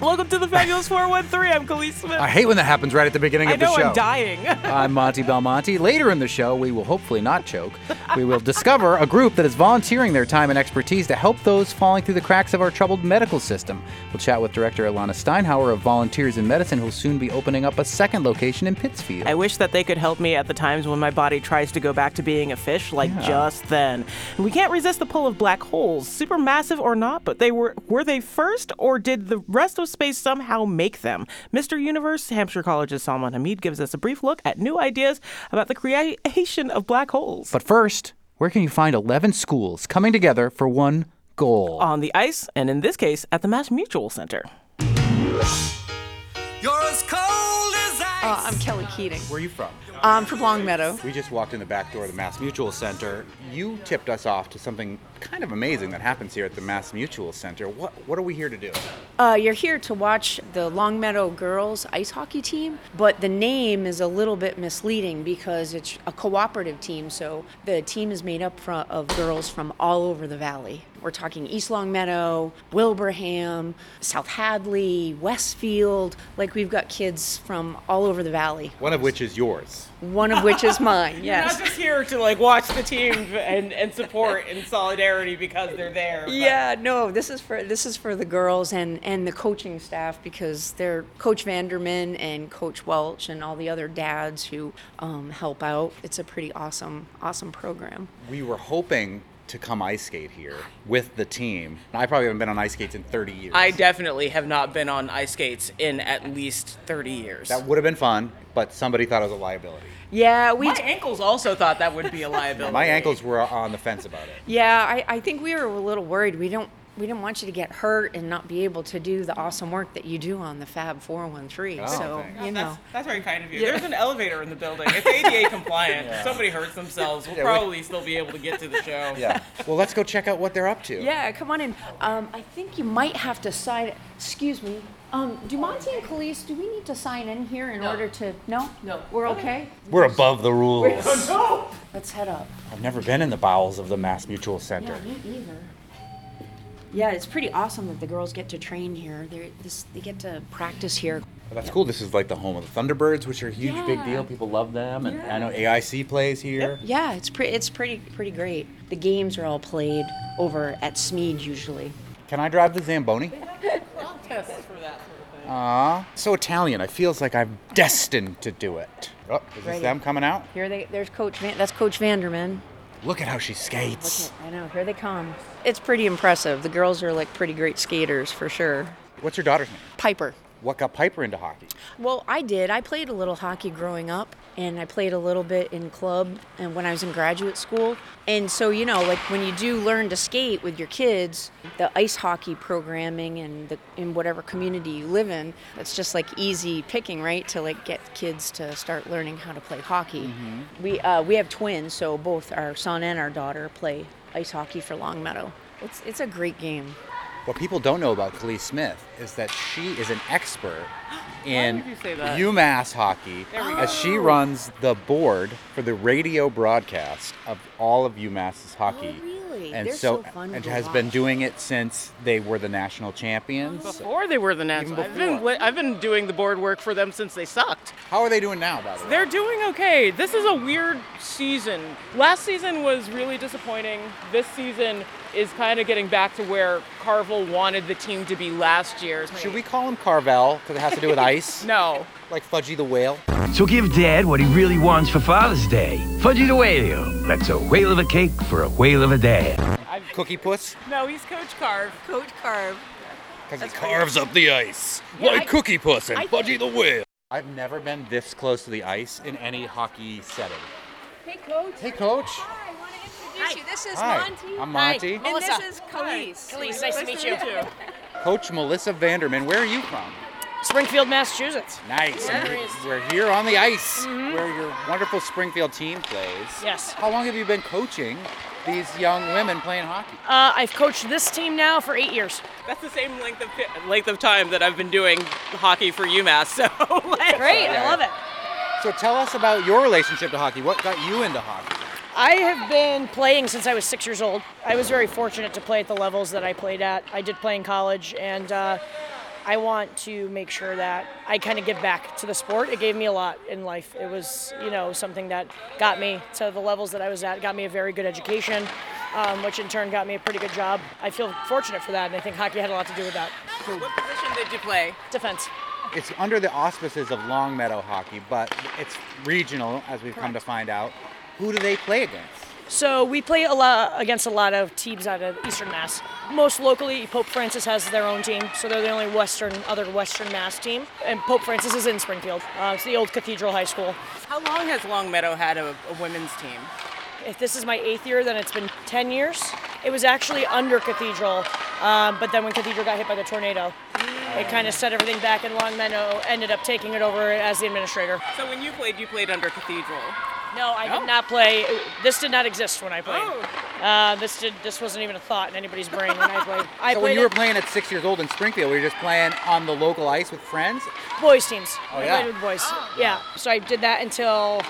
Welcome to the Fabulous 413. I'm Khalees Smith. I hate when that happens right at the beginning I of the show. I'm dying. I'm Monte Belmonte. Later in the show, we will hopefully not choke. We will discover a group that is volunteering their time and expertise to help those falling through the cracks of our troubled medical system. We'll chat with director Ilana Steinhauer of Volunteers in Medicine, who'll soon be opening up a second location in Pittsfield. I wish that they could help me at the times when my body tries to go back to being a fish, like just then. And we can't resist the pull of black holes, supermassive or not, but they were were they first or did the rest of space somehow make them? Mr. Universe, Hampshire College's Salman Hameed gives us a brief look at new ideas about the creation of black holes. But first, where can you find 11 schools coming together for one goal? on the ice, and in this case, at the MassMutual Center. You're as cold as ice. Uh, I'm Kelly Keating. Where are you from? I'm from Longmeadow. We just walked in the back door of the MassMutual Center. You tipped us off to something kind of amazing that happens here at the MassMutual Center. What what are we here to do? Uh, you're here to watch the Longmeadow girls ice hockey team, but the name is a little bit misleading because it's a cooperative team. So the team is made up fro- of girls from all over the valley. We're talking East Longmeadow, Wilbraham, South Hadley, Westfield. Like we've got kids from all over the valley. One of which is yours. One of which is mine. Yes. Not just here to like watch the team and, and support in solidarity because they're there. but- Yeah, no, this is for this is for the girls and and the coaching staff because they're Coach Vanderman and Coach Welch and all the other dads who um, help out. It's a pretty awesome awesome program. We were hoping to come ice skate here with the team. I probably haven't been on ice skates in 30 years. I definitely have not been on ice skates in at least 30 years. that would have been fun, but somebody thought it was a liability. Yeah, we My ankles also thought that would be a liability. My ankles were on the fence about it. yeah, I, I think we were a little worried. We don't we didn't want you to get hurt and not be able to do the awesome work that you do on the Fab 413. Oh, so, thanks. you know. That's, that's very kind of you. There's an elevator in the building. It's ADA compliant. If somebody hurts themselves, we'll Yeah, we- probably still be able to get to the show. Yeah. Well, let's go check out what they're up to. Yeah, come on in. Um, I think you might have to sign. Excuse me. Um, do Monte and Khalees, do we need to sign in here in order to? No. No. We're okay. We're above the rules. No. Let's head up. I've never been in the bowels of the MassMutual Center. Yeah, me either. Yeah, it's pretty awesome that the girls get to train here. They this they get to practice here. Well, that's cool. This is like the home of the Thunderbirds, which are a huge, big Yeah. deal. People love them, and I know AIC plays here. Yeah, it's pretty. It's pretty pretty great. The games are all played over at Smead usually. Can I drive the Zamboni? Aw, so Italian. I feels like I'm destined to do it. Oh, is this Right. them coming out? Here they there's Coach Van, that's Coach Vanderman. Look at how she Look skates. at, I know. Here they come. It's pretty impressive. The girls are like pretty great skaters for sure. What's your daughter's name? Piper. What got Piper into hockey? Well, I did. I played a little hockey growing up, and I played a little bit in club and when I was in graduate school. And so, you know, like when you do learn to skate with your kids, the ice hockey programming and the in whatever community you live in, it's just like easy picking, right? To like get kids to start learning how to play hockey. We uh, we have twins, so both our son and our daughter play ice hockey for Longmeadow. It's it's a great game. What people don't know about Khalees Smith is that she is an expert in would you say that? UMass hockey as she runs the board for the radio broadcast of all of UMass's hockey. Oh, really? And They're so, so fun and to has been doing it since they were the national champions. Before they were the Nets, Even I've been before. I've been doing the board work for them since they sucked. How are they doing now, by the way? They're doing okay. This is a weird season. Last season was really disappointing. This season is kind of getting back to where Carvel wanted the team to be last year. Should we call him Carvel because it has to do with ice? No. Like Fudgy the Whale? So give Dad what he really wants for Father's Day. Fudgy the Whale. That's a whale of a cake for a whale of a dad. I'm Cookie Puss? No, he's Coach Carve. Coach Carve. Because he carves up the ice. Yeah, like I- Cookie Puss and I Fudgy the Whale. I've never been this close to the ice in any hockey setting. Hey, Coach. Hey, Coach. Hi, I want to introduce you. This is Hi, Monte. I'm Monte. And this is Khalees. Khalees, nice to meet you. Coach Melissa Vanderman, where are you from? Springfield, Massachusetts. Nice. And we're- We're here on the ice where your wonderful Springfield team plays. Yes. How long have you been coaching these young women playing hockey? Uh, I've coached this team now for eight years. That's the same length of length of time that I've been doing hockey for UMass. So like, Great, I love it. So tell us about your relationship to hockey. What got you into hockey? I have been playing since I was six years old. I was very fortunate to play at the levels that I played at. I did play in college, and uh, I want to make sure that I kind of give back to the sport. It gave me a lot in life. It was, you know, something that got me to the levels that I was at. It got me a very good education, um, which in turn got me a pretty good job. I feel fortunate for that, and I think hockey had a lot to do with that. What position did you play? Defense. It's under the auspices of Longmeadow hockey, but it's regional, as we've come to find out. Who do they play against? So we play a lot against a lot of teams out of Eastern Mass. Most locally, Pope Francis has their own team, so they're the only Western other Western Mass team. And Pope Francis is in Springfield. Uh, it's the old Cathedral High School. How long has Longmeadow had a, a women's team? If this is my eighth year, then it's been 10 years. It was actually under Cathedral, um, but then when Cathedral got hit by the tornado, it kind of set everything back, and Longmeadow ended up taking it over as the administrator. So when you played, you played under Cathedral. No, I No? did not play. This did not exist when I played. Oh. Uh, this did. This wasn't even a thought in anybody's brain when I played. I So played when you were at playing at six years old in Springfield, were you just playing on the local ice with friends? boys teams. Oh, I yeah. played with boys. Yeah. So I did that until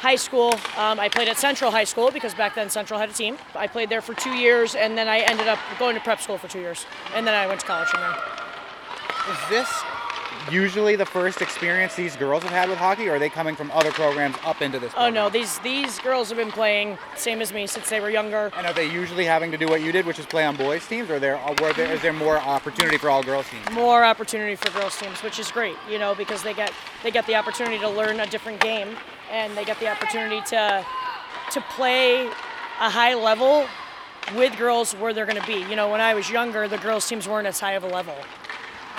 high school. Um, I played at Central High School because back then Central had a team. I played there for two years, and then I ended up going to prep school for two years, and then I went to college from there. Is this usually the first experience these girls have had with hockey, or are they coming from other programs up into this? Oh no, these these girls have been playing same as me since they were younger. And are they usually having to do what you did, which is play on boys teams, or there, were there, is there more opportunity for all girls teams? more opportunity for girls teams, which is great, you know, because they get they get the opportunity to learn a different game and they get the opportunity to to play a high level with girls where they're going to be. You know, when I was younger, the girls teams weren't as high of a level.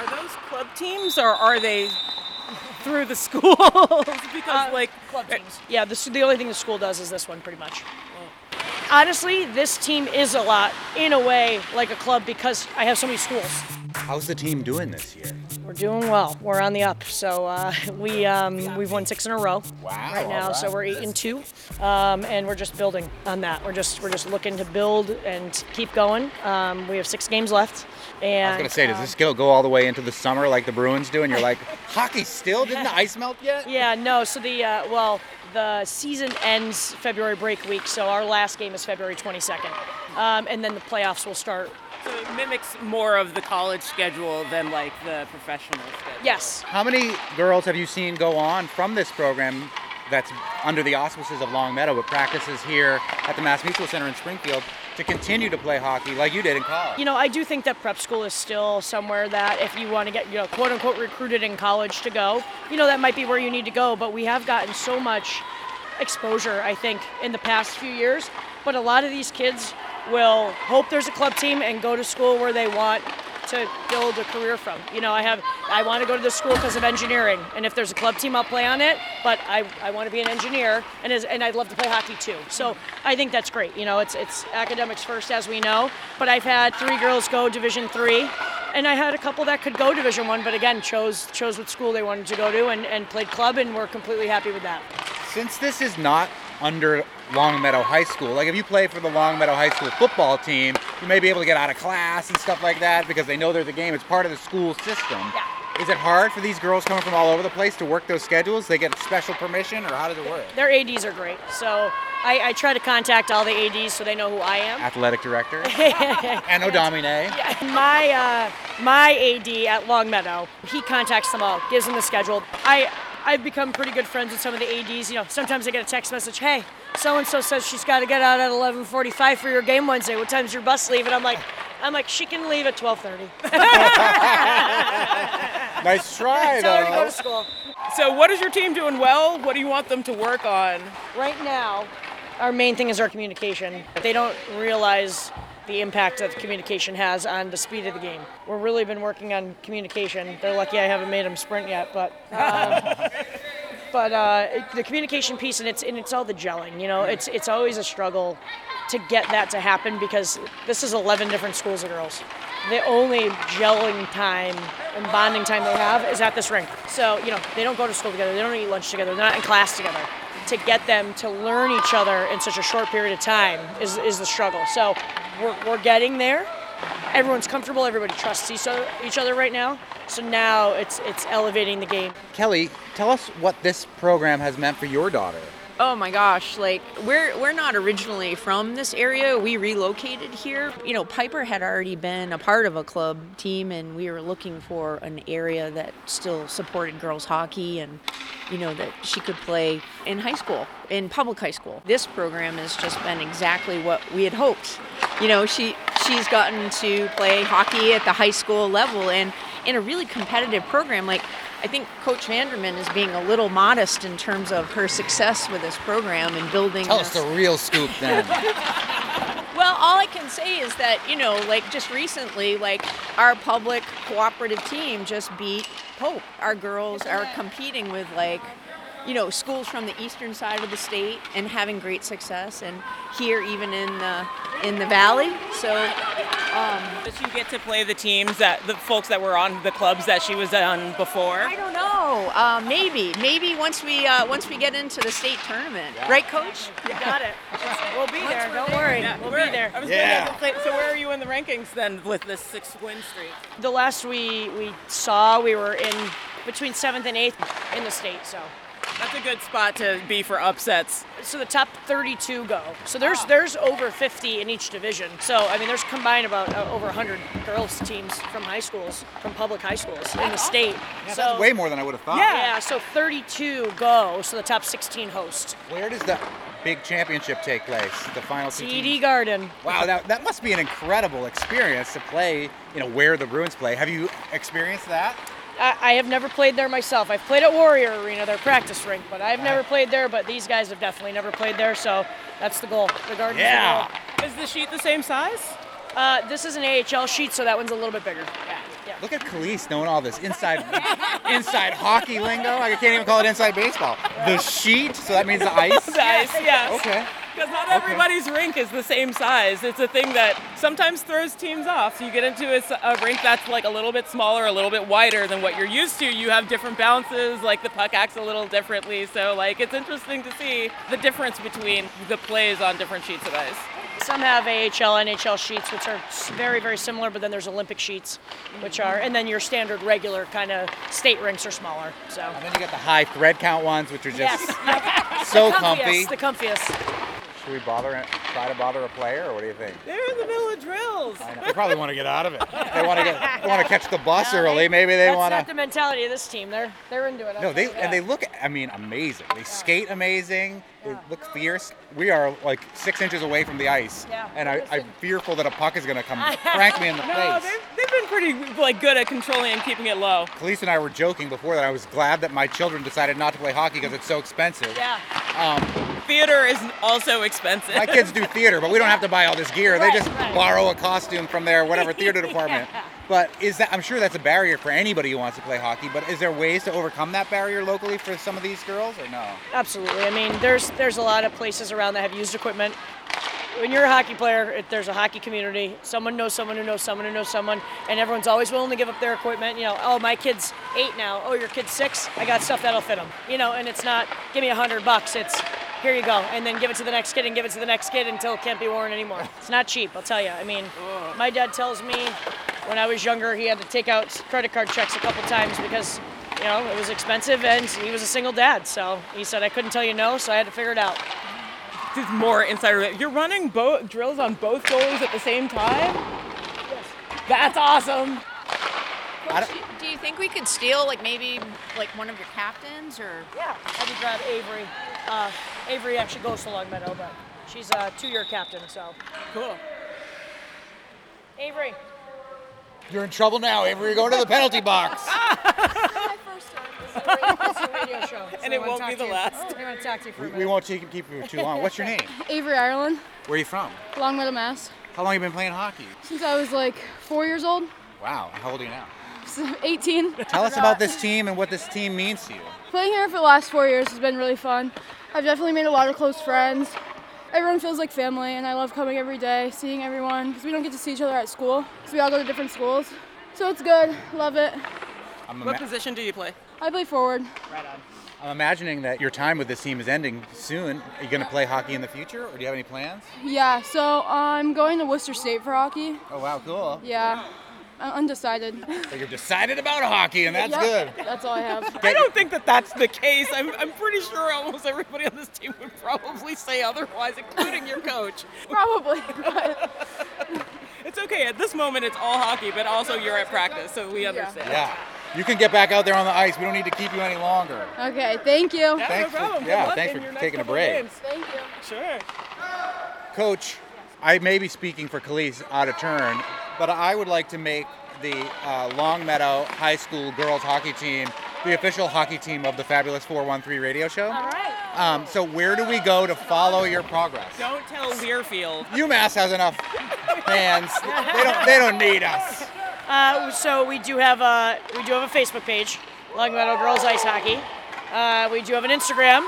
Are those club teams or are they through the schools? because uh, like Club eh, teams. Yeah, this, the only thing the school does is this one, pretty much. Oh. Honestly, this team is a lot, in a way, like a club because I have so many schools. How's the team doing this year? We're doing well. We're on the up. So uh, we um, we've won six in a row Wow, right now. all So we're eight and two, um, and we're just building on that. We're just we're just looking to build and keep going. Um, we have six games left, and I was gonna say, does this go go all the way into the summer like the Bruins do? And you're like, hockey still? Didn't the ice melt yet? Yeah, no. So the uh, well, the season ends February break week. So our last game is February 22nd, um, and then the playoffs will start. So it mimics more of the college schedule than like the professional schedule. Yes. How many girls have you seen go on from this program that's under the auspices of Longmeadow, but practices here at the MassMutual Center in Springfield to continue to play hockey like you did in college? You know, I do think that prep school is still somewhere that if you want to get, you know, quote unquote recruited in college to go, you know, that might be where you need to go. But we have gotten so much exposure, I think, in the past few years. But a lot of these kids will hope there's a club team and go to school where they want to build a career from. You know, I have I want to go to this school because of engineering, and if there's a club team, I'll play on it. But I, I want to be an engineer, and as, and I'd love to play hockey too. So I think that's great. You know, it's it's academics first, as we know. But I've had three girls go Division three, and I had a couple that could go Division one, but again chose chose what school they wanted to go to, and, and played club, and we're completely happy with that. Since this is not under Longmeadow High School, like if you play for the Longmeadow High School football team, you may be able to get out of class and stuff like that because they know there's a game. It's part of the school system. Yeah. Is it hard for these girls coming from all over the place to work those schedules? They get special permission, or how does it work? Their ads are great, so I, I try to contact all the ads so they know who I am. Athletic director, Anno Domine. My uh, my AD at Longmeadow, he contacts them all, gives them the schedule. I I've become pretty good friends with some of the ads. You know, sometimes I get a text message, "Hey, so and so says she's got to get out at 11:45 for your game Wednesday. What time's your bus leave?" And I'm like, I'm like, she can leave at 12:30. Nice try, Tell her to go though. to school. So what is your team doing well? What do you want them to work on? Right now, our main thing is our communication. They don't realize the impact that communication has on the speed of the game. We've really been working on communication. They're lucky I haven't made them sprint yet, but um, but uh, the communication piece and it's and it's all the gelling. You know, it's it's always a struggle to get that to happen because this is 11 different schools of girls. The only gelling time and bonding time they have is at this rink. So you know, they don't go to school together. They don't eat lunch together. They're not in class together to get them to learn each other in such a short period of time is, is the struggle. So we're, we're getting there. Everyone's comfortable. Everybody trusts each other, each other right now. So now it's it's elevating the game. Kelly, tell us what this program has meant for your daughter. Oh my gosh, like we're we're not originally from this area. We relocated here. You know, Piper had already been a part of a club team and we were looking for an area that still supported girls hockey and you know that she could play in high school, in public high school. This program has just been exactly what we had hoped. You know, she she's gotten to play hockey at the high school level and in a really competitive program like I think Coach Vanderman is being a little modest in terms of her success with this program and building. Tell us the real scoop then. Well, all I can say is that, you know, like just recently, like our public cooperative team just beat Pope. Our girls are competing with like, you know, schools from the eastern side of the state and having great success and here even in the in the valley. So Does she get to play the teams that the folks that were on the clubs that she was on before? I don't know. Uh, maybe, maybe once we uh, once we get into the state tournament, right, Coach? You got it. We'll be there. Don't worry. We'll Where- be there. I was Yeah. say, so where are you in the rankings then with this six win streak? The last we we saw, we were in between seventh and eighth in the state. So, That's a good spot to be for upsets. so the top 32 go. So there's there's over 50 in each division. So I mean, there's combined about uh, over 100 girls teams from high schools, from public high schools in the state. so That's way more than I would have thought. yeah, so 32 go. So the top 16 host. Where does the big championship take place? The final two TD? Garden. Wow, that, that must be an incredible experience to play, you know, where the Bruins play. Have you experienced that? I, I have never played there myself. I've played at Warrior Arena, their practice rink, but I've never played there. But these guys have definitely never played there, so that's the goal. The Garden's Yeah. the goal. Is the sheet the same size? Uh, this is an AHL sheet, so that one's a little bit bigger. Yeah. yeah. Look at Khalees knowing all this inside inside hockey lingo. I can't even call it inside baseball. The sheet, so that means the ice. The ice, yes. Okay. Because not everybody's rink is the same size. It's a thing that sometimes throws teams off. So you get into a rink that's like a little bit smaller, a little bit wider than what you're used to. You have different bounces, like the puck acts a little differently. So like it's interesting to see the difference between the plays on different sheets of ice. Some have AHL, NHL sheets, which are very, very similar, but then there's Olympic sheets, which are, and then your standard regular kind of state rinks are smaller. So. And then you got the high thread count ones, which are just Yes. so the comfy. comfiest, The comfiest. Should we bother try to bother a player, or what do you think? They're in the middle of drills. I know. They probably want to get out of it. They want to get. They want to catch the bus early. Maybe they That's want not the to. mentality of this team. They're they're into it. No, they and they look. I mean, amazing. They skate amazing. They look fierce. We are like six inches away from the ice, Yeah. and I, I'm fearful that a puck is going to come crank me in the No, face. they've, they've been pretty like good at controlling and keeping it low. Khalees and I were joking before that I was glad that my children decided not to play hockey because it's so expensive. Yeah. Um, theater is also expensive. My kids do theater, but we don't have to buy all this gear. Right, they just right. borrow a costume from their whatever theater department. But is that I'm sure that's a barrier for anybody who wants to play hockey, but is there ways to overcome that barrier locally for some of these girls or no? Absolutely. I mean, there's there's a lot of places around that have used equipment. When you're a hockey player, if there's a hockey community. Someone knows someone who knows someone who knows someone, and everyone's always willing to give up their equipment. You know, oh my kid's eight now. Oh your kid's six. I got stuff that'll fit them. You know, and it's not give me a hundred bucks. It's here you go, and then give it to the next kid and give it to the next kid until it can't be worn anymore. It's not cheap, I'll tell you. I mean, my dad tells me when I was younger he had to take out credit card checks a couple times because you know it was expensive and he was a single dad. So he said I couldn't tell you no, so I had to figure it out. This is more insider. You're running both drills on both goalies at the same time. That's awesome. I Coach, don't- do you think we could steal like maybe like one of your captains or? Yeah, I would grab Avery. Uh, Avery actually goes to Longmeadow, but she's a two-year captain. So Cool. Avery. You're in trouble now, Avery. You're going to the penalty box. It's a radio show. so And I it wanna won't talk be to the you. last. I want to talk to you for a we, minute. we won't keep keep you too long. What's your name? Avery, Ireland, Where are you from? Longmeadow, Mass. How long have you been playing hockey? Since I was like four years old, Wow. How old are you now? So 18. Tell us about this team and what this team means to you. Playing here for the last four years has been really fun. I've definitely made a lot of close friends. Everyone feels like family, and I love coming every day, seeing everyone, because we don't get to see each other at school. So we all go to different schools. So it's good. Love it. I'm, What ima- position do you play? I play forward. Right on. I'm imagining that your time with this team is ending soon. Are you going to play hockey in the future, or do you have any plans? Yeah, so I'm going to Worcester State for hockey. Oh wow, cool. Yeah. I'm undecided. But you're decided about hockey, and that's Yep, good. That's all I have. I don't think that that's the case. I'm, I'm pretty sure almost everybody on this team would probably say otherwise, including your coach. Probably. But It's okay. At this moment, it's all hockey, but also you're at practice, so we understand. Yeah. You can get back out there on the ice. We don't need to keep you any longer. okay, thank you. Yeah, Thanks no for- problem. Good yeah, thanks for taking a break. games. Thank you. Sure. Coach, I may be speaking for Khalees out of turn, but I would like to make the uh, Longmeadow High School girls hockey team the official hockey team of the Fabulous 413 radio show. All right. Um, so where do we go to follow your progress? Don't tell Learfield. UMass has enough fans. They don't. They don't need us. Uh, so we do have a we do have a Facebook page, Longmeadow Girls Ice Hockey. Uh, we do have an Instagram.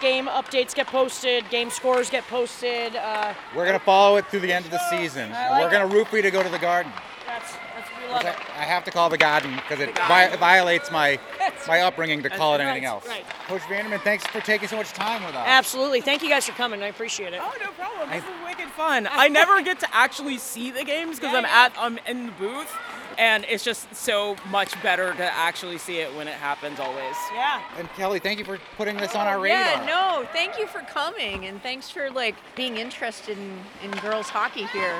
Game updates get posted. Game scores get posted. Uh, We're gonna follow it through the end of the season. Like we're gonna root for you to go to the Garden. that's that's we love I, it. I have to call the Garden because it vi- violates my my upbringing to call it anything right, else. right. Coach Vanderman, thanks for taking so much time with us. Absolutely. Thank you guys for coming. I appreciate it. Oh, no problem. This is wicked fun. I never get to actually see the games because I'm at I'm in the booth, and it's just so much better to actually see it when it happens. Always. Yeah. And Kelly, thank you for putting this on oh, our radar. Yeah, no, thank you for coming and thanks for like being interested in, in girls hockey here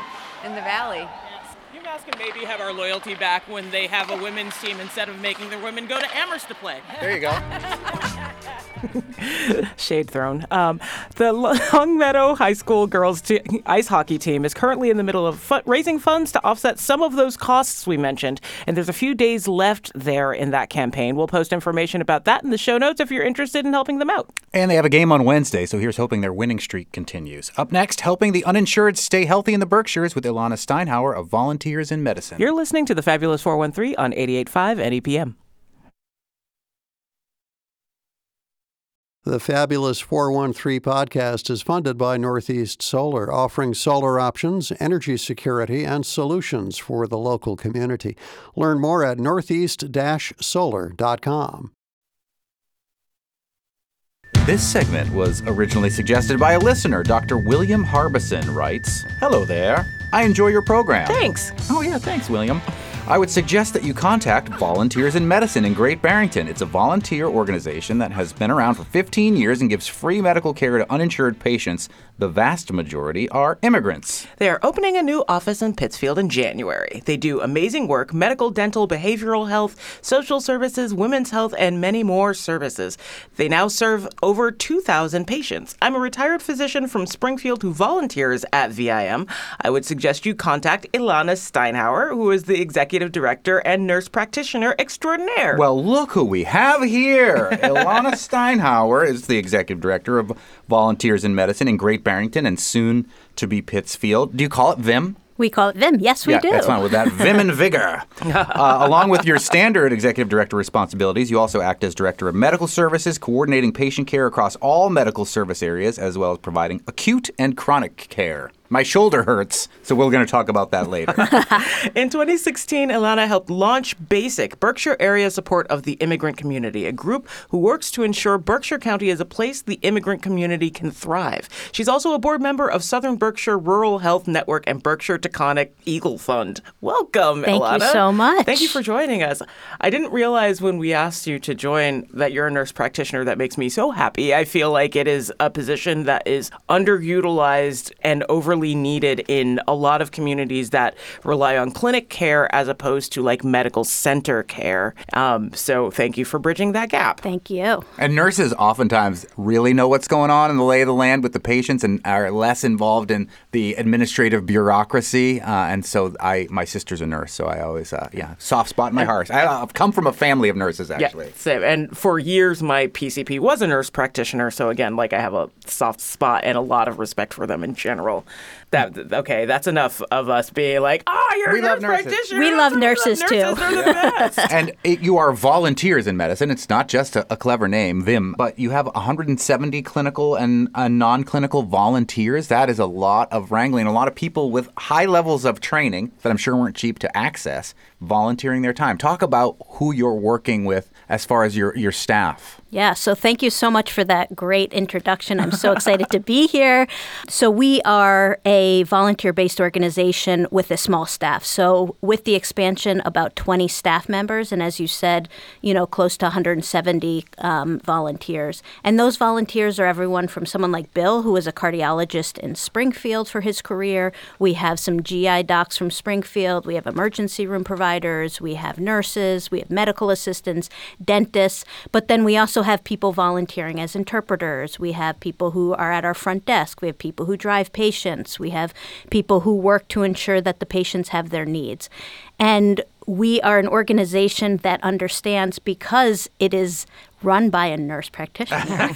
in the valley. UMass can maybe have our loyalty back when they have a women's team instead of making their women go to Amherst to play. There you go. Shade thrown. Um, the Longmeadow High School girls te- ice hockey team is currently in the middle of fu- raising funds to offset some of those costs we mentioned, and there's a few days left there in that campaign. We'll post information about that in the show notes if you're interested in helping them out. And they have a game on Wednesday, so here's hoping their winning streak continues. Up next, helping the uninsured stay healthy in the Berkshires with Ilana Steinhauer of Volunteers in Medicine. You're listening to the Fabulous 413 on 88.5 NEPM. The Fabulous 413 podcast is funded by Northeast Solar, offering solar options, energy security, and solutions for the local community. Learn more at northeast solar.com. This segment was originally suggested by a listener. Dr. William Harbison writes Hello there. I enjoy your program. Thanks. Oh, yeah, thanks, William. I would suggest that you contact Volunteers in Medicine in Great Barrington. It's a volunteer organization that has been around for 15 years and gives free medical care to uninsured patients. The vast majority are immigrants. They are opening a new office in Pittsfield in January. They do amazing work medical, dental, behavioral health, social services, women's health, and many more services. They now serve over 2,000 patients. I'm a retired physician from Springfield who volunteers at VIM. I would suggest you contact Ilana Steinhauer, who is the executive director and nurse practitioner extraordinaire. Well, look who we have here. Ilana Steinhauer is the executive director of Volunteers in Medicine in Great Barrington and soon to be Pittsfield. Do you call it VIM? We call it Vim. Yes, we yeah, do. that's fine with that. Vim and vigor. Uh, along with your standard executive director responsibilities, you also act as director of medical services, coordinating patient care across all medical service areas, as well as providing acute and chronic care. My shoulder hurts, so we're going to talk about that later. In 2016, Ilana helped launch BASIC, Berkshire Area Support of the Immigrant Community, a group who works to ensure Berkshire County is a place the immigrant community can thrive. She's also a board member of Southern Berkshire Rural Health Network and Berkshire Taconic Eagle Fund. Welcome, Thank you so much. Thank you for joining us. I didn't realize when we asked you to join that you're a nurse practitioner. That makes me so happy. I feel like it is a position that is underutilized and overly needed in a lot of communities that rely on clinic care as opposed to like medical center care. Um, so thank you for bridging that gap. Thank you. and nurses oftentimes really know what's going on in the lay of the land with the patients and are less involved in the administrative bureaucracy. Uh, and so I, my sister's a nurse, so I always, uh, yeah, soft spot in my heart. I, I've come from a family of nurses, actually. Yeah, same. And for years, my PCP was a nurse practitioner. So again, like I have a soft spot and a lot of respect for them in general. That okay, that's enough of us being like, oh, you're We a nurse love nurses." practitioner. We love nurses, too. Nurses are the best. and it, you are volunteers in medicine. It's not just a, a clever name, VIM, but you have 170 clinical and uh, non clinical volunteers. That is a lot of wrangling. A lot of people with high levels of training that I'm sure weren't cheap to access volunteering their time. Talk about who you're working with as far as your, your staff. Yeah, so thank you so much for that great introduction. I'm so excited to be here. So, we are a volunteer based organization with a small staff. So, with the expansion, about 20 staff members, and as you said, you know, close to 170 um, volunteers. And those volunteers are everyone from someone like Bill, who is a cardiologist in Springfield for his career. We have some GI docs from Springfield. We have emergency room providers. We have nurses. We have medical assistants, dentists. But then we also have people volunteering as interpreters. We have people who are at our front desk. We have people who drive patients. We have people who work to ensure that the patients have their needs. And we are an organization that understands because it is run by a nurse practitioner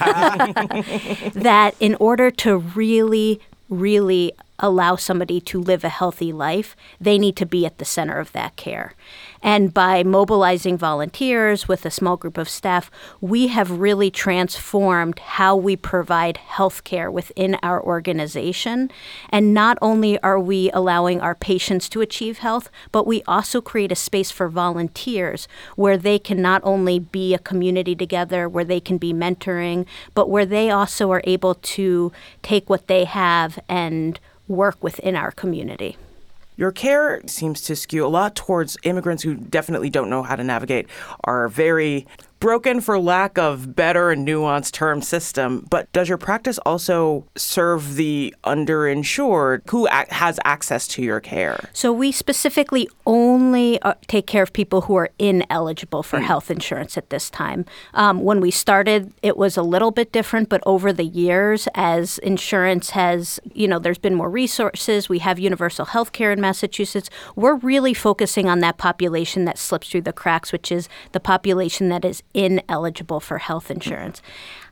that in order to really, really allow somebody to live a healthy life, they need to be at the center of that care. And by mobilizing volunteers with a small group of staff, we have really transformed how we provide health care within our organization. And not only are we allowing our patients to achieve health, but we also create a space for volunteers where they can not only be a community together, where they can be mentoring, but where they also are able to take what they have and work within our community. Your care seems to skew a lot towards immigrants who definitely don't know how to navigate our very broken for lack of better and nuanced term system. But does your practice also serve the underinsured who a- has access to your care? So we specifically only uh, take care of people who are ineligible for health insurance at this time. Um, when we started, it was a little bit different, but over the years, as insurance has, you know, there's been more resources. We have universal health care in Massachusetts. We're really focusing on that population that slips through the cracks, which is the population that is ineligible for health insurance.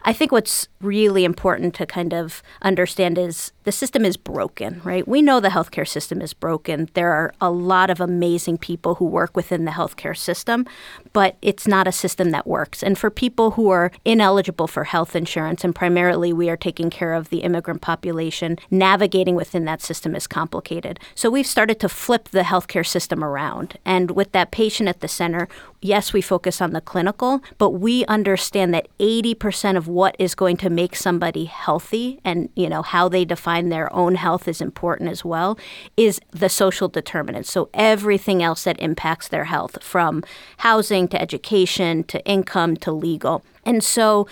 I think what's really important to kind of understand is the system is broken, right? We know the healthcare system is broken. There are a lot of amazing people who work within the healthcare system, but it's not a system that works. And for people who are ineligible for health insurance, and primarily we are taking care of the immigrant population, navigating within that system is complicated. So we've started to flip the healthcare system around. And with that patient at the center, yes, we focus on the clinical, but we understand that 80% of what is going to make somebody healthy and, you know, how they define their own health is important as well, is the social determinants. So everything else that impacts their health from housing to education to income to legal. And so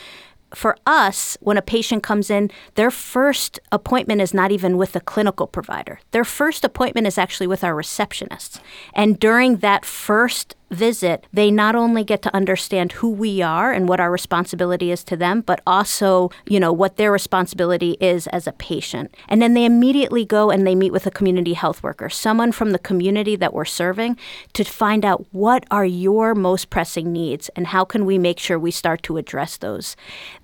for us, when a patient comes in, their first appointment is not even with a clinical provider. Their first appointment is actually with our receptionists. And during that first visit, they not only get to understand who we are and what our responsibility is to them, but also, you know, what their responsibility is as a patient. And then they immediately go and they meet with a community health worker, someone from the community that we're serving, to find out what are your most pressing needs and how can we make sure we start to address those.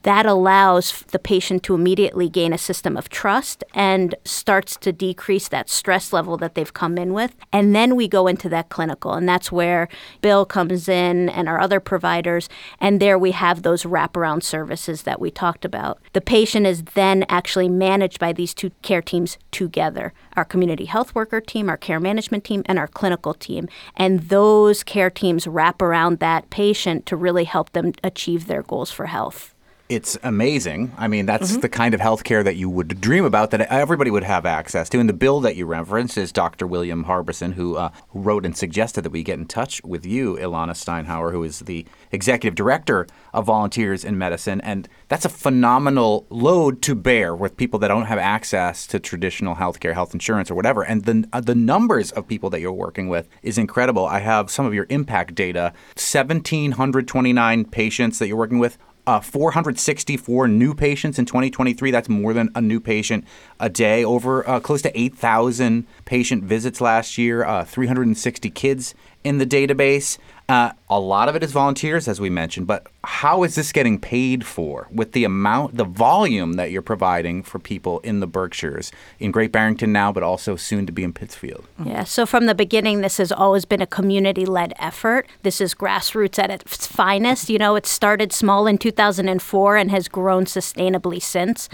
That allows the patient to immediately gain a system of trust and starts to decrease that stress level that they've come in with. And then we go into that clinical, and that's where Bill comes in and our other providers, and there we have those wraparound services that we talked about. The patient is then actually managed by these two care teams together our community health worker team, our care management team, and our clinical team. And those care teams wrap around that patient to really help them achieve their goals for health it's amazing. I mean, that's Mm-hmm. the kind of healthcare that you would dream about that everybody would have access to. And the bill that you referenced is Dr. William Harbison, who, uh, wrote and suggested that we get in touch with you, Ilana Steinhauer, who is the executive director of Volunteers in Medicine. And that's a phenomenal load to bear with people that don't have access to traditional healthcare, health insurance, or whatever. And the, uh, the numbers of people that you're working with is incredible. I have some of your impact data 1,729 patients that you're working with uh, 464 new patients in 2023. That's more than a new patient a day. Over uh, close to 8,000 patient visits last year. Uh, 360 kids in the database. Uh, a lot of it is volunteers, as we mentioned. But how is this getting paid for with the amount, the volume that you're providing for people in the Berkshires, in Great Barrington now, but also soon to be in Pittsfield? Yeah, so from the beginning, this has always been a community led effort. This is grassroots at its finest. You know, it started small in 2004 and has grown sustainably since.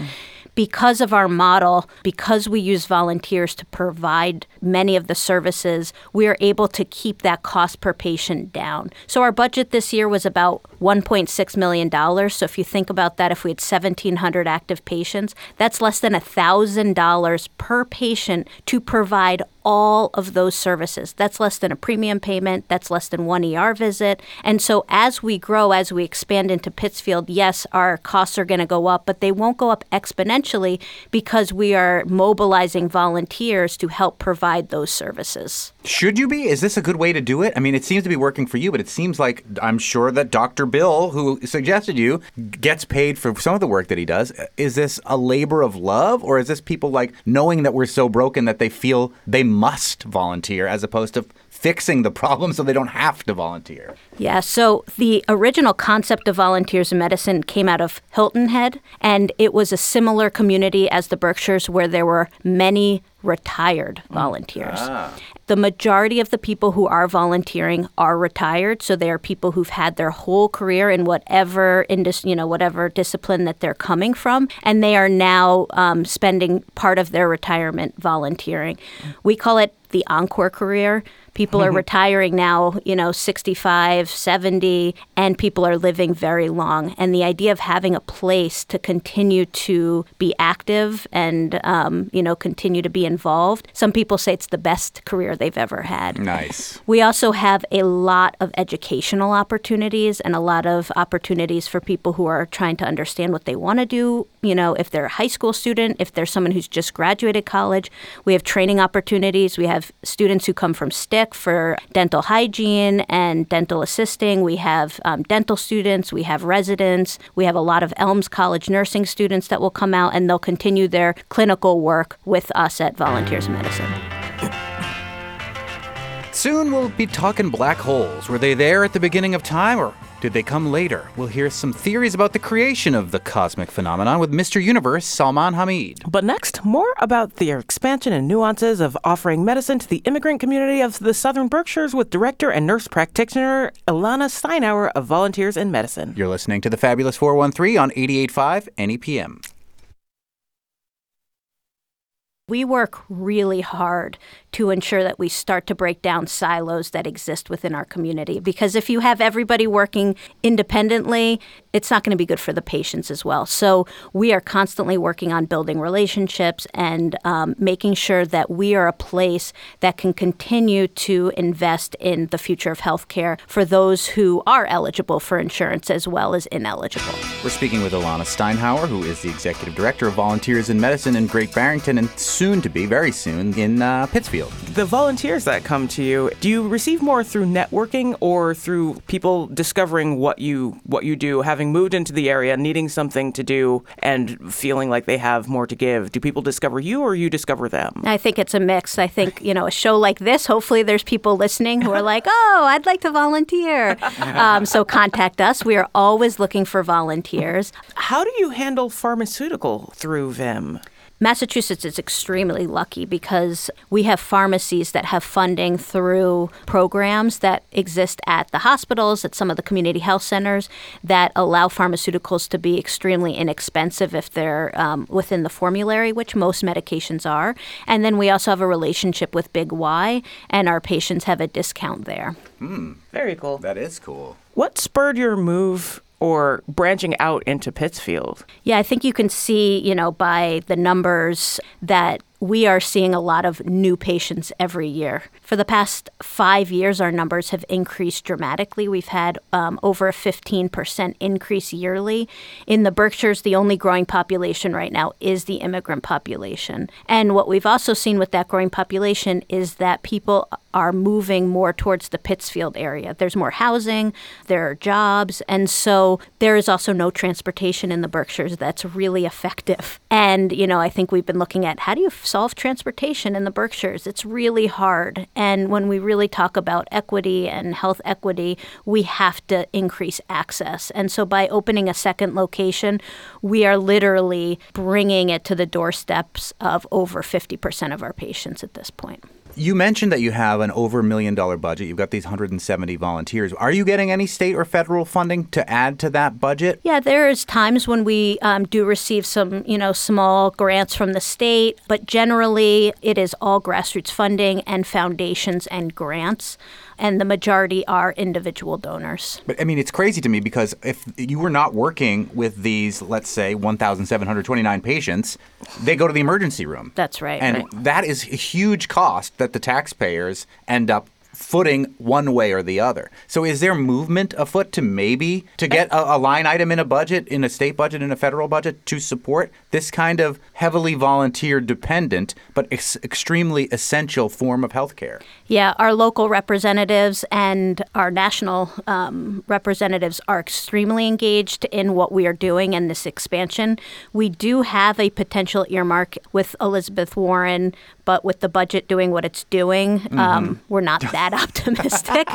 Because of our model, because we use volunteers to provide many of the services, we are able to keep that cost per patient down. So our budget this year was about $1.6 million. So if you think about that, if we had 1,700 active patients, that's less than $1,000 per patient to provide all of those services. That's less than a premium payment, that's less than one ER visit. And so as we grow, as we expand into Pittsfield, yes, our costs are going to go up, but they won't go up exponentially because we are mobilizing volunteers to help provide those services. Should you be? Is this a good way to do it? I mean, it seems to be working for you, but it seems like I'm sure that Dr. Bill, who suggested you, gets paid for some of the work that he does. Is this a labor of love, or is this people like knowing that we're so broken that they feel they must volunteer as opposed to fixing the problem so they don't have to volunteer? Yeah, so the original concept of volunteers in medicine came out of Hilton Head, and it was a similar community as the Berkshires where there were many retired volunteers. Ah. The majority of the people who are volunteering are retired, so they are people who've had their whole career in whatever you know whatever discipline that they're coming from, and they are now um, spending part of their retirement volunteering. We call it the encore career. People are retiring now, you know, 65, 70, and people are living very long. And the idea of having a place to continue to be active and, um, you know, continue to be involved, some people say it's the best career they've ever had. Nice. We also have a lot of educational opportunities and a lot of opportunities for people who are trying to understand what they want to do. You know, if they're a high school student, if they're someone who's just graduated college, we have training opportunities. We have students who come from For dental hygiene and dental assisting. We have um, dental students, we have residents, we have a lot of Elms College nursing students that will come out and they'll continue their clinical work with us at Volunteers in Medicine. Soon we'll be talking black holes. Were they there at the beginning of time or did they come later? We'll hear some theories about the creation of the cosmic phenomenon with Mr. Universe Salman Hameed. But next, more about the expansion and nuances of offering medicine to the immigrant community of the Southern Berkshires with director and nurse practitioner Ilana Steinhauer of Volunteers in Medicine. You're listening to the Fabulous 413 on 88.5 NEPM. We work really hard to ensure that we start to break down silos that exist within our community. Because if you have everybody working independently, it's not going to be good for the patients as well. So we are constantly working on building relationships and um, making sure that we are a place that can continue to invest in the future of healthcare for those who are eligible for insurance as well as ineligible. We're speaking with Ilana Steinhauer, who is the executive director of Volunteers in Medicine in Great Barrington and soon to be, very soon, in uh, Pittsfield. The volunteers that come to you, do you receive more through networking or through people discovering what you what you do, having moved into the area, needing something to do and feeling like they have more to give? Do people discover you or you discover them? I think it's a mix. I think, you know, a show like this, hopefully there's people listening who are like, oh, I'd like to volunteer. Um, so contact us. We are always looking for volunteers. How do you handle pharmaceutical through VIM? Massachusetts is extremely lucky because we have pharmacies that have funding through programs that exist at the hospitals, at some of the community health centers, that allow pharmaceuticals to be extremely inexpensive if they're um, within the formulary, which most medications are. And then we also have a relationship with Big Y, and our patients have a discount there. Very cool. That is cool. What spurred your move or branching out into Pittsfield? Yeah, I think you can see, you know, by the numbers that we are seeing a lot of new patients every year. For the past five years, our numbers have increased dramatically. We've had um, over a 15% increase yearly. In the Berkshires, the only growing population right now is the immigrant population. And what we've also seen with that growing population is that people are moving more towards the Pittsfield area. There's more housing, there are jobs, and so there is also no transportation in the Berkshires that's really effective. And, you know, I think we've been looking at how do you solve transportation in the Berkshires? It's really hard. And when we really talk about equity and health equity, we have to increase access. And so by opening a second location, we are literally bringing it to the doorsteps of over 50% of our patients at this point. You mentioned that you have an over a million dollar budget. You've got these 170 volunteers. Are you getting any state or federal funding to add to that budget? Yeah, there's times when we um, do receive some, you know, small grants from the state, but generally it is all grassroots funding and foundations and grants and the majority are individual donors. But I mean, it's crazy to me because if you were not working with these, let's say, 1,729 patients, they go to the emergency room. That's right. And right. that is a huge cost that the taxpayers end up footing one way or the other. So is there movement afoot to maybe to get a, a, line item in a budget, in a state budget, in a federal budget to support this kind of heavily volunteer dependent but ex- extremely essential form of healthcare? Yeah, our local representatives and our national um, representatives are extremely engaged in what we are doing in this expansion. We do have a potential earmark with Elizabeth Warren but with the budget doing what it's doing, mm-hmm. um, we're not that optimistic.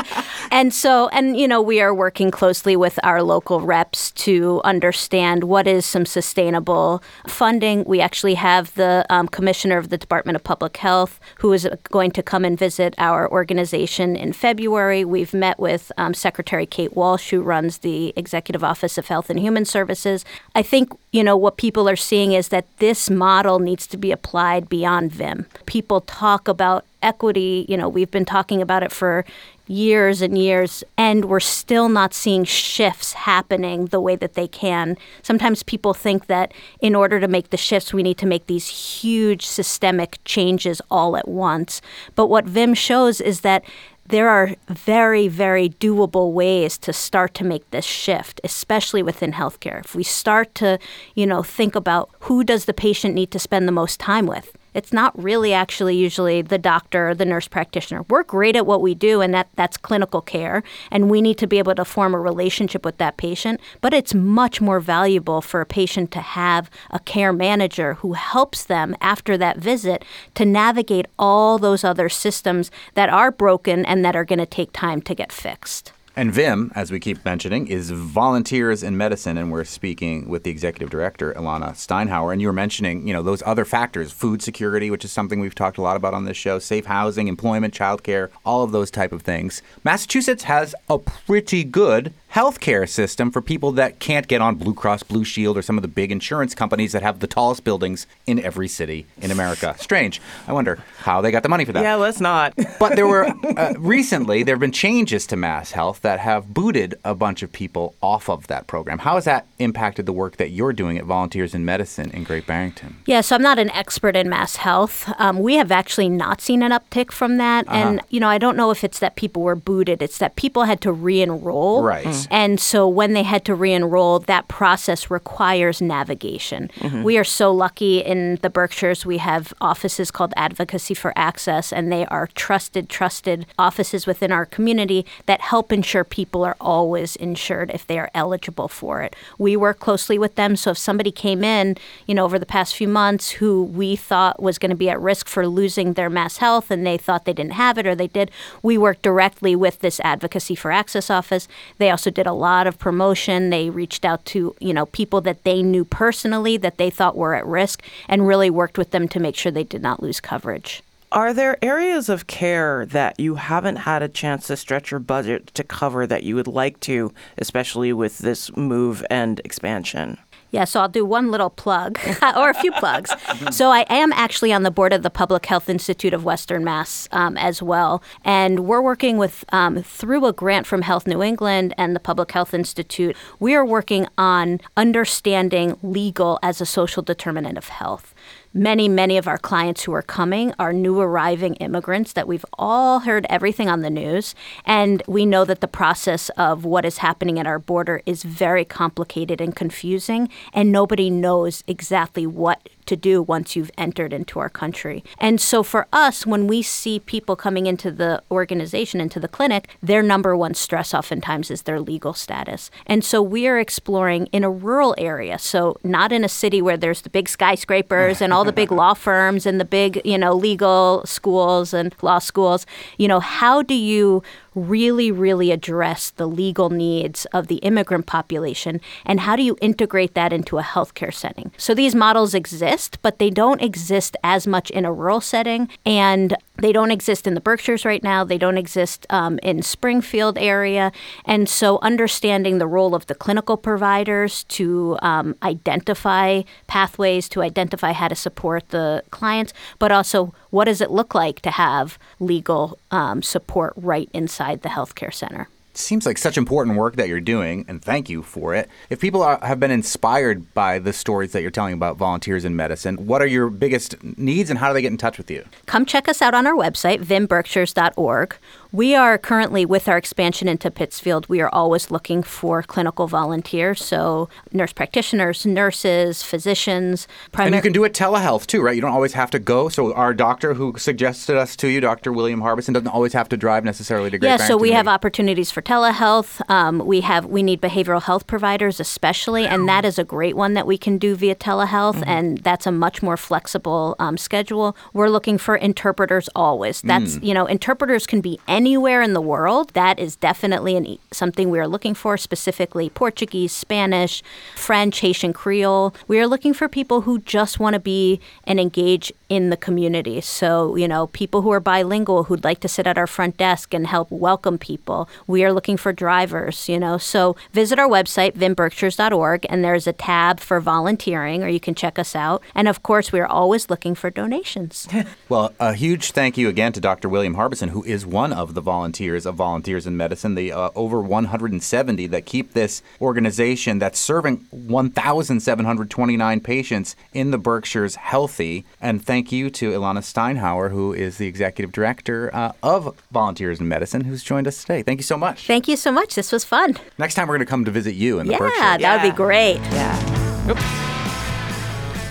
and so, and you know, we are working closely with our local reps to understand what is some sustainable funding. We actually have the um, commissioner of the Department of Public Health who is going to come and visit our organization in February. We've met with um, Secretary Kate Walsh, who runs the Executive Office of Health and Human Services. I think you know what people are seeing is that this model needs to be applied beyond VIM people talk about equity, you know, we've been talking about it for years and years, and we're still not seeing shifts happening the way that they can. Sometimes people think that in order to make the shifts, we need to make these huge systemic changes all at once. But what VIM shows is that there are very, very doable ways to start to make this shift, especially within healthcare. If we start to, you know, think about who does the patient need to spend the most time with, it's not really actually usually the doctor or the nurse practitioner. We're great at what we do, and that, that's clinical care, and we need to be able to form a relationship with that patient. But it's much more valuable for a patient to have a care manager who helps them after that visit to navigate all those other systems that are broken and that are going to take time to get fixed. And VIM, as we keep mentioning, is Volunteers in Medicine, and we're speaking with the executive director, Ilana Steinhauer. And you were mentioning, you know, those other factors, food security, which is something we've talked a lot about on this show, safe housing, employment, childcare, all of those type of things. Massachusetts has a pretty good healthcare system for people that can't get on Blue Cross Blue Shield or some of the big insurance companies that have the tallest buildings in every city in America. Strange. I wonder how they got the money for that. Yeah, let's not. but there were uh, recently there have been changes to MassHealth that have booted a bunch of people off of that program. How has that impacted the work that you're doing at Volunteers in Medicine in Great Barrington? Yeah, so I'm not an expert in MassHealth. Um, we have actually not seen an uptick from that, uh-huh. and you know I don't know if it's that people were booted. It's that people had to re-enroll. Right. And so when they had to re enroll, that process requires navigation. Mm-hmm. We are so lucky in the Berkshires. We have offices called Advocacy for Access, and they are trusted, trusted offices within our community that help ensure people are always insured if they are eligible for it. We work closely with them. So if somebody came in, you know, over the past few months who we thought was going to be at risk for losing their MassHealth and they thought they didn't have it or they did, we work directly with this Advocacy for Access office. They also did a lot of promotion. They reached out to, you know, people that they knew personally that they thought were at risk and really worked with them to make sure they did not lose coverage. Are there areas of care that you haven't had a chance to stretch your budget to cover that you would like to, especially with this move and expansion? Yeah, so I'll do one little plug or a few plugs. So I am actually on the board of the Public Health Institute of Western Mass um, as well, and we're working with um, through a grant from Health New England and the Public Health Institute. We are working on understanding legal as a social determinant of health many, many of our clients who are coming are new arriving immigrants that we've all heard everything on the news. And we know that the process of what is happening at our border is very complicated and confusing, and nobody knows exactly what to do once you've entered into our country. And so for us, when we see people coming into the organization, into the clinic, their number one stress oftentimes is their legal status. And so we are exploring in a rural area, so not in a city where there's the big skyscrapers and all the big law firms and the big, you know, legal schools and law schools. You know, how do you really, really address the legal needs of the immigrant population? And how do you integrate that into a healthcare setting? So these models exist, but they don't exist as much in a rural setting. And They don't exist in the Berkshires right now. They don't exist um, in Springfield area, and so understanding the role of the clinical providers to um, identify pathways, to identify how to support the clients, but also what does it look like to have legal um, support right inside the healthcare center seems like such important work that you're doing, and thank you for it. If people are, have been inspired by the stories that you're telling about volunteers in medicine, what are your biggest needs and how do they get in touch with you? Come check us out on our website, vimberkshires.org. We are currently, with our expansion into Pittsfield, we are always looking for clinical volunteers. So, nurse practitioners, nurses, physicians. And you can do it telehealth too, right? You don't always have to go. So, our doctor who suggested us to you, Dr. William Harbison, doesn't always have to drive necessarily to Great Yeah, so we have opportunities for telehealth. Um, we have we need behavioral health providers, especially, and that is a great one that we can do via telehealth, mm-hmm. and that's a much more flexible um, schedule. We're looking for interpreters always. That's mm. you know, interpreters can be any anywhere in the world, that is definitely an, something we are looking for, specifically Portuguese, Spanish, French, Haitian Creole. We are looking for people who just want to be and engage in the community. So, you know, people who are bilingual who'd like to sit at our front desk and help welcome people. We are looking for drivers, you know. So visit our website, vimberkshires.org, and there's a tab for volunteering, or you can check us out. And of course, we are always looking for donations. well, a huge thank you again to Dr. William Harbison, who is one of the volunteers of Volunteers in Medicine, the uh, over 170 that keep this organization that's serving 1,729 patients in the Berkshires healthy. And thank thank you to Ilana Steinhauer, who is the executive director uh, of Volunteers in Medicine, who's joined us today. Thank you so much. Thank you so much. This was fun. Next time, we're going to come to visit you in the yeah, Berkshire. That yeah, that would be great. Yeah. Oops.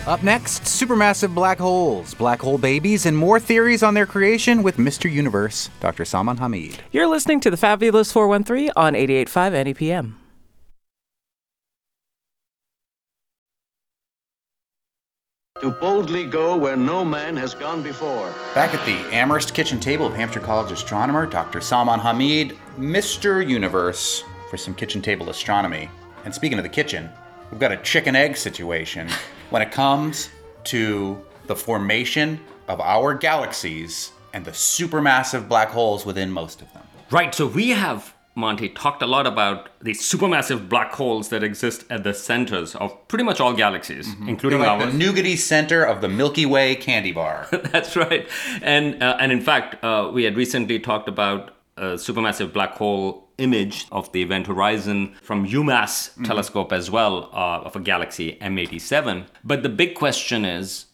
Up next, supermassive black holes, black hole babies, and more theories on their creation with Mr. Universe, Dr. Salman Hameed. You're listening to the Fabulous 413 on 88.5 NEPM. to boldly go where no man has gone before. Back at the Amherst kitchen table of Hampshire College astronomer Dr. Salman Hameed, Mr. Universe, for some kitchen table astronomy. And speaking of the kitchen, we've got a chicken egg situation when it comes to the formation of our galaxies and the supermassive black holes within most of them. Right, so we have Monte talked a lot about the supermassive black holes that exist at the centers of pretty much all galaxies, mm-hmm. including like ours. The nougaty center of the Milky Way candy bar. That's right, and uh, and in fact, uh, we had recently talked about a supermassive black hole image of the event horizon from UMass mm-hmm. telescope as well uh, of a galaxy M87. But the big question is,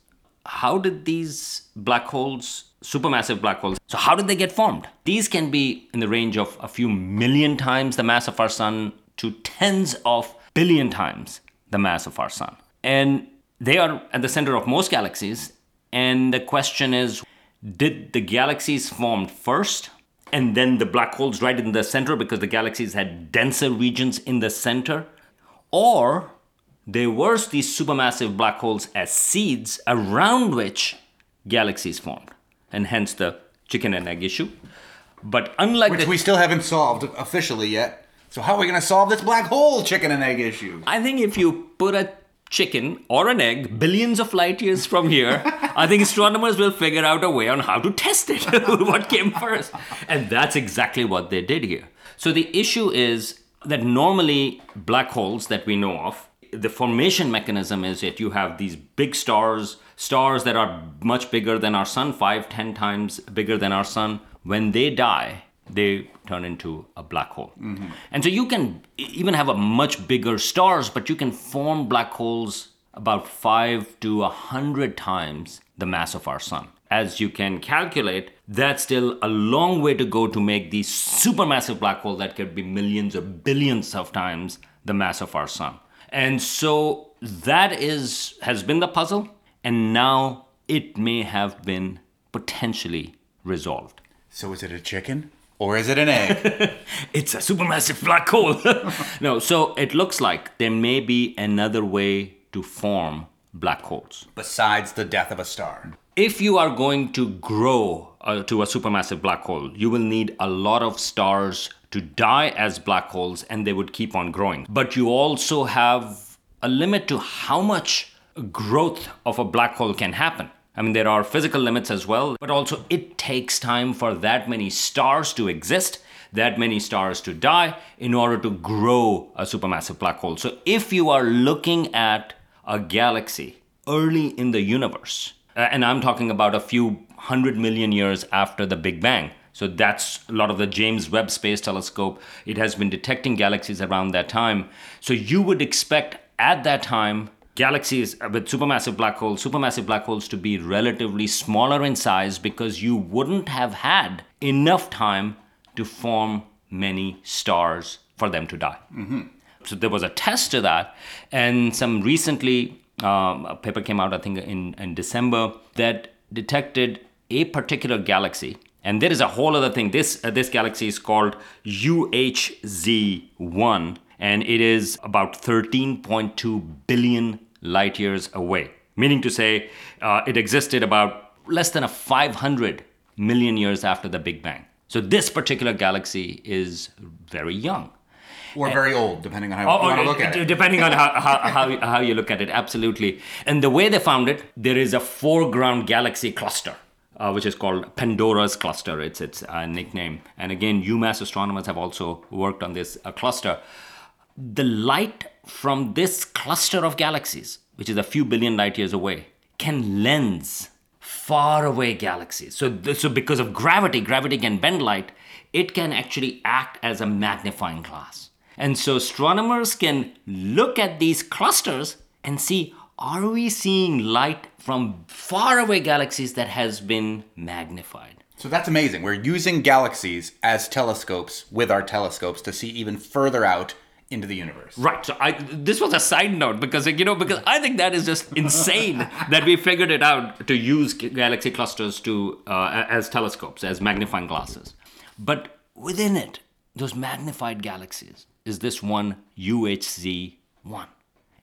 how did these black holes supermassive black holes. So, how did they get formed? These can be in the range of a few million times the mass of our sun to tens of billion times the mass of our sun. And they are at the center of most galaxies. And the question is did the galaxies form first and then the black holes right in the center because the galaxies had denser regions in the center? Or there were these supermassive black holes as seeds around which galaxies formed and hence the chicken and egg issue. But unlike which the, we still haven't solved officially yet. So how are we going to solve this black hole chicken and egg issue? I think if you put a chicken or an egg billions of light years from here, I think astronomers will figure out a way on how to test it. what came first? And that's exactly what they did here. So the issue is that normally black holes that we know of, the formation mechanism is that you have these big stars stars that are much bigger than our sun, five, ten times bigger than our sun, when they die, they turn into a black hole. Mm-hmm. And so you can even have a much bigger stars, but you can form black holes about five to a hundred times the mass of our sun. As you can calculate, that's still a long way to go to make these supermassive black hole that could be millions or billions of times the mass of our sun. And so that is has been the puzzle and now it may have been potentially resolved. So is it a chicken? Or is it an egg? it's a supermassive black hole. no, so it looks like there may be another way to form black holes. Besides the death of a star. If you are going to grow uh, to a supermassive black hole, you will need a lot of stars to die as black holes and they would keep on growing. But you also have a limit to how much growth of a black hole can happen. I mean, there are physical limits as well, but also it takes time for that many stars to exist, that many stars to die in order to grow a supermassive black hole. So if you are looking at a galaxy early in the universe, uh, and I'm talking about a few hundred million years after the Big Bang. So that's a lot of the James Webb Space Telescope. It has been detecting galaxies around that time. So you would expect at that time galaxies with supermassive black holes, supermassive black holes to be relatively smaller in size because you wouldn't have had enough time to form many stars for them to die. Mm-hmm. So there was a test to that, and some recently um, a paper came out, I think, in, in December that detected a particular galaxy. And there is a whole other thing. This uh, this galaxy is called UHZ1, and it is about 13.2 billion light years away. Meaning to say, uh, it existed about less than a 500 million years after the Big Bang. So this particular galaxy is very young. Or very old, depending on how Oh, you want to oh, look at it. Depending on how, how, how, how you look at it, absolutely. And the way they found it, there is a foreground galaxy cluster, uh, which is called Pandora's cluster. It's its uh, nickname. And again, UMass astronomers have also worked on this uh, cluster. The light from this cluster of galaxies, which is a few billion light years away, can lens far away galaxies. So, th- so because of gravity, gravity can bend light. It can actually act as a magnifying glass. And so astronomers can look at these clusters and see are we seeing light from faraway galaxies that has been magnified? So that's amazing. We're using galaxies as telescopes with our telescopes to see even further out into the universe. Right. So I this was a side note because you know because I think that is just insane that we figured it out to use galaxy clusters to uh, as telescopes as magnifying glasses. But within it, those magnified galaxies is this one UHZ one,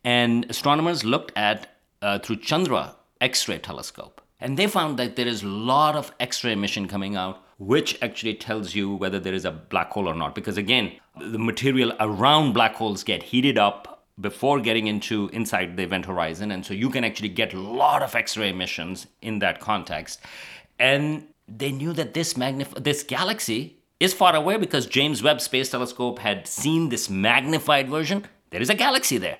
and astronomers looked at uh, through Chandra X-ray telescope, and they found that there is a lot of X-ray emission coming out which actually tells you whether there is a black hole or not. Because again, the material around black holes get heated up before getting into inside the event horizon, and so you can actually get a lot of X-ray emissions in that context. And they knew that this magnif- this galaxy is far away because James Webb Space Telescope had seen this magnified version. There is a galaxy there,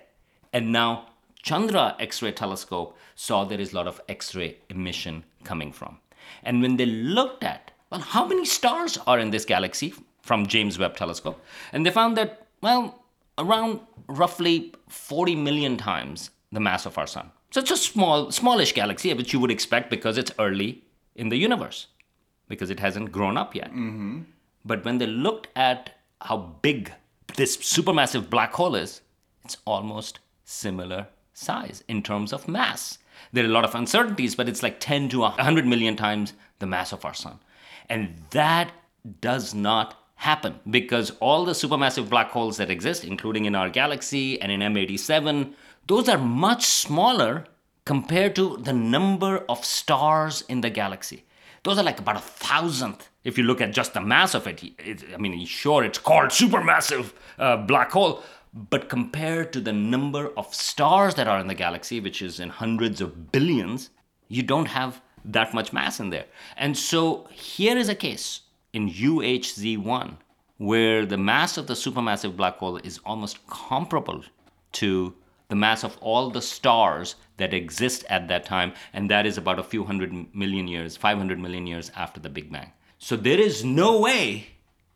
and now Chandra X-ray telescope saw there is a lot of X-ray emission coming from. And when they looked at well, how many stars are in this galaxy from James Webb Telescope? And they found that, well, around roughly 40 million times the mass of our sun. So it's a small, smallish galaxy, which you would expect because it's early in the universe, because it hasn't grown up yet. Mm-hmm. But when they looked at how big this supermassive black hole is, it's almost similar size in terms of mass. There are a lot of uncertainties, but it's like 10 to 100 million times the mass of our sun. And that does not happen because all the supermassive black holes that exist, including in our galaxy and in M87, those are much smaller compared to the number of stars in the galaxy. Those are like about a thousandth if you look at just the mass of it. it I mean, sure, it's called supermassive uh, black hole, but compared to the number of stars that are in the galaxy, which is in hundreds of billions, you don't have that much mass in there. And so here is a case in UHZ1 where the mass of the supermassive black hole is almost comparable to the mass of all the stars that exist at that time, and that is about a few hundred million years, 500 million years after the Big Bang. So there is no way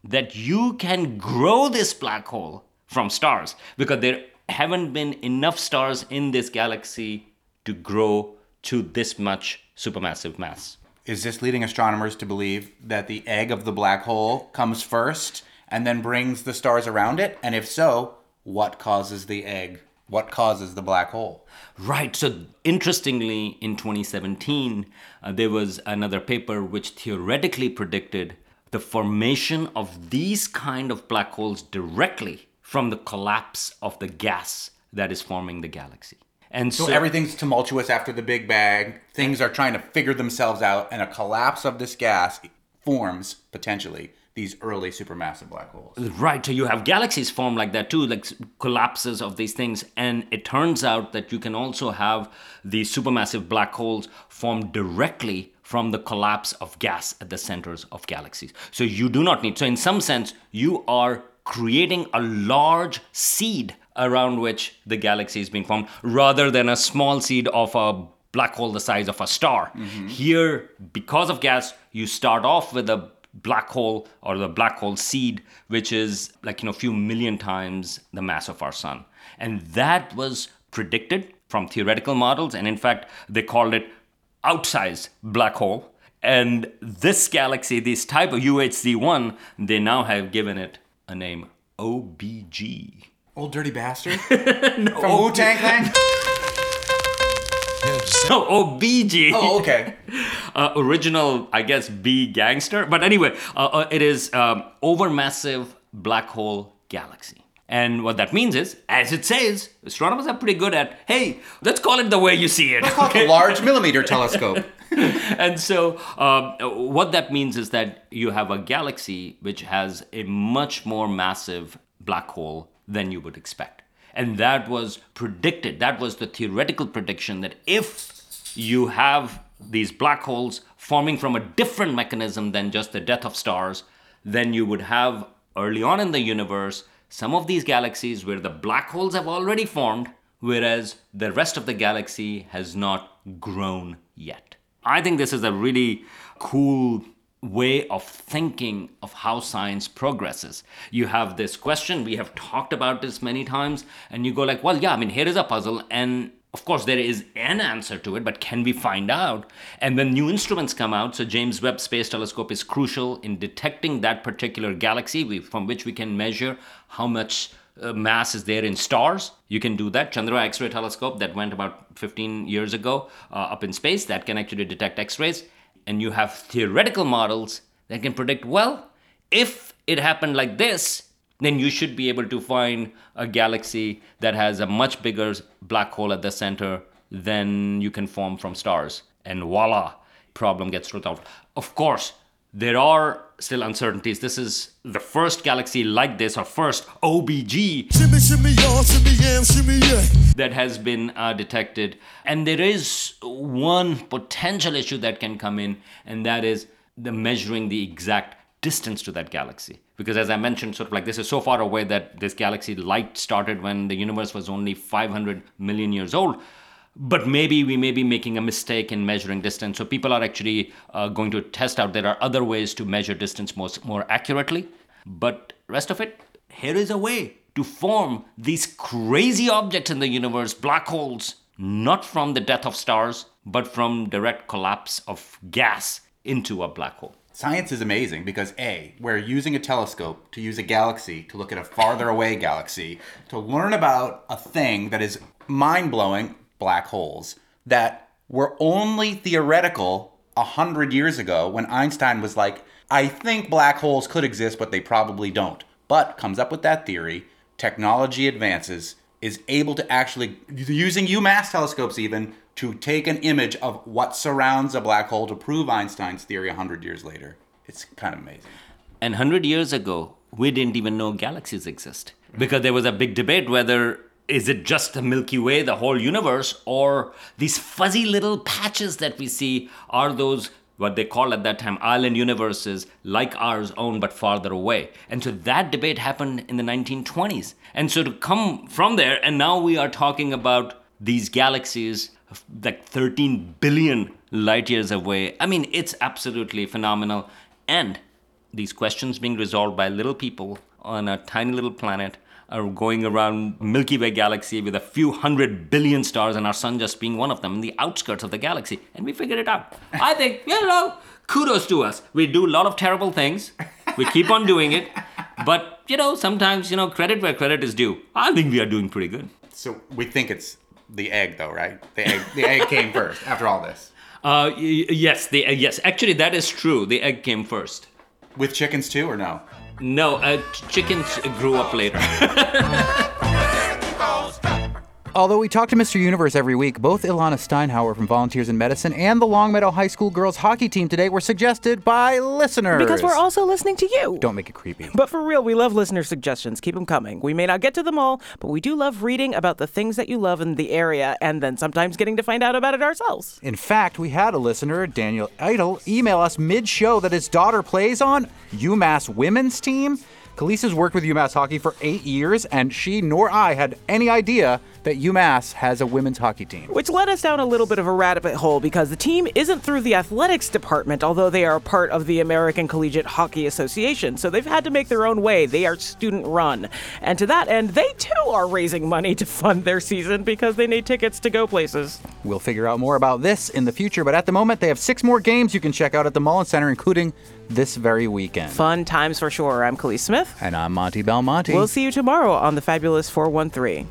that you can grow this black hole from stars because there haven't been enough stars in this galaxy to grow to this much supermassive mass. Is this leading astronomers to believe that the egg of the black hole comes first and then brings the stars around it? And if so, what causes the egg? What causes the black hole? Right. So, interestingly, in 2017, uh, there was another paper which theoretically predicted the formation of these kind of black holes directly from the collapse of the gas that is forming the galaxy. And So, so, everything's tumultuous after the Big Bang. Things are trying to figure themselves out, and a collapse of this gas forms potentially these early supermassive black holes. Right. So you have galaxies form like that too, like collapses of these things. And it turns out that you can also have these supermassive black holes form directly from the collapse of gas at the centers of galaxies. So you do not need, so in some sense, you are creating a large seed around which the galaxy is being formed rather than a small seed of a black hole the size of a star. Mm-hmm. Here, because of gas, you start off with a black hole or the black hole seed, which is like, you know, a few million times the mass of our sun. And that was predicted from theoretical models. And in fact, they called it outsized black hole. And this galaxy, this type of UHZ1, they now have given it a name OBG. Old dirty bastard? From Wu Tang Clan? No, OBG. Oh, okay. uh, original, I guess, B gangster. But anyway, uh, uh, it is um, overmassive black hole galaxy. And what that means is, as it says, astronomers are pretty good at, hey, let's call it the way you see it. Called the Large Millimeter Telescope. and so, um, what that means is that you have a galaxy which has a much more massive black hole than you would expect. And that was predicted. That was the theoretical prediction that if you have these black holes forming from a different mechanism than just the death of stars, then you would have early on in the universe some of these galaxies where the black holes have already formed, whereas the rest of the galaxy has not grown yet. I think this is a really cool way of thinking of how science progresses. You have this question, we have talked about this many times, and you go like, well, yeah, I mean, here is a puzzle, and of course there is an answer to it, but can we find out? And when new instruments come out, so James Webb Space Telescope is crucial in detecting that particular galaxy from which we can measure how much uh, mass is there in stars. You can do that. Chandra X ray telescope that went about 15 years ago uh, up in space that can actually detect X rays. And you have theoretical models that can predict well, if it happened like this, then you should be able to find a galaxy that has a much bigger black hole at the center than you can form from stars. And voila, problem gets resolved. Of course, there are still uncertainties. This is the first galaxy like this, or first OBG Shimmy, shimmy, y'all, shimmy, yam, shimmy, yeah. that has been uh, detected. And there is one potential issue that can come in, and that is the measuring the exact distance to that galaxy. Because as I mentioned, sort of like this is so far away that this galaxy light started when the universe was only 500 million years old. But maybe we may be making a mistake in measuring distance. So people are actually uh, going to test out. There are other ways to measure distance more, more accurately. But rest of it, here is a way to form these crazy objects in the universe, black holes, not from the death of stars, but from direct collapse of gas into a black hole. Science is amazing because A, we're using a telescope to use a galaxy to look at a farther away galaxy to learn about a thing that is mind blowing black holes that were only theoretical a hundred years ago when Einstein was like, I think black holes could exist, but they probably don't. But comes up with that theory, technology advances, is able to actually, using UMass telescopes even, to take an image of what surrounds a black hole to prove Einstein's theory a 100 years later. It's kind of amazing. And 100 years ago, we didn't even know galaxies exist because there was a big debate whether is it just the Milky Way, the whole universe, or these fuzzy little patches that we see are those what they call at that time island universes like ours own but farther away. And so that debate happened in the 1920s. And so to come from there, and now we are talking about these galaxies like 13 billion light years away. I mean, it's absolutely phenomenal. And these questions being resolved by little people on a tiny little planet are going around Milky Way galaxy with a few hundred billion stars and our sun just being one of them in the outskirts of the galaxy. And we figured it out. I think, you know, kudos to us. We do a lot of terrible things. We keep on doing it. But, you know, sometimes, you know, credit where credit is due. I think we are doing pretty good. So we think it's the egg, though, right? The egg, the egg came first after all this. Uh, y- yes, the uh, yes. Actually, that is true. The egg came first. With chickens too, or no? No, uh, ch- chickens grew up later. Although we talk to Mr. Universe every week, both Ilana Steinhauer from Volunteers in Medicine and the Longmeadow High School girls hockey team today were suggested by listeners. Because we're also listening to you. Don't make it creepy. But for real, we love listener suggestions. Keep them coming. We may not get to them all, but we do love reading about the things that you love in the area and then sometimes getting to find out about it ourselves. In fact, we had a listener, Daniel Idle, email us mid show that his daughter plays on UMass women's team. Kaliis's worked with UMass hockey for eight years, and she nor I had any idea that UMass has a women's hockey team. Which led us down a little bit of a rabbit hole because the team isn't through the athletics department, although they are a part of the American Collegiate Hockey Association. So they've had to make their own way. They are student run. And to that end, they too are raising money to fund their season because they need tickets to go places. We'll figure out more about this in the future, but at the moment, they have six more games you can check out at the Mullins Center, including this very weekend. Fun times for sure. I'm Kaliis Smith. And I'm Monte Belmonte. We'll see you tomorrow on the Fabulous 413.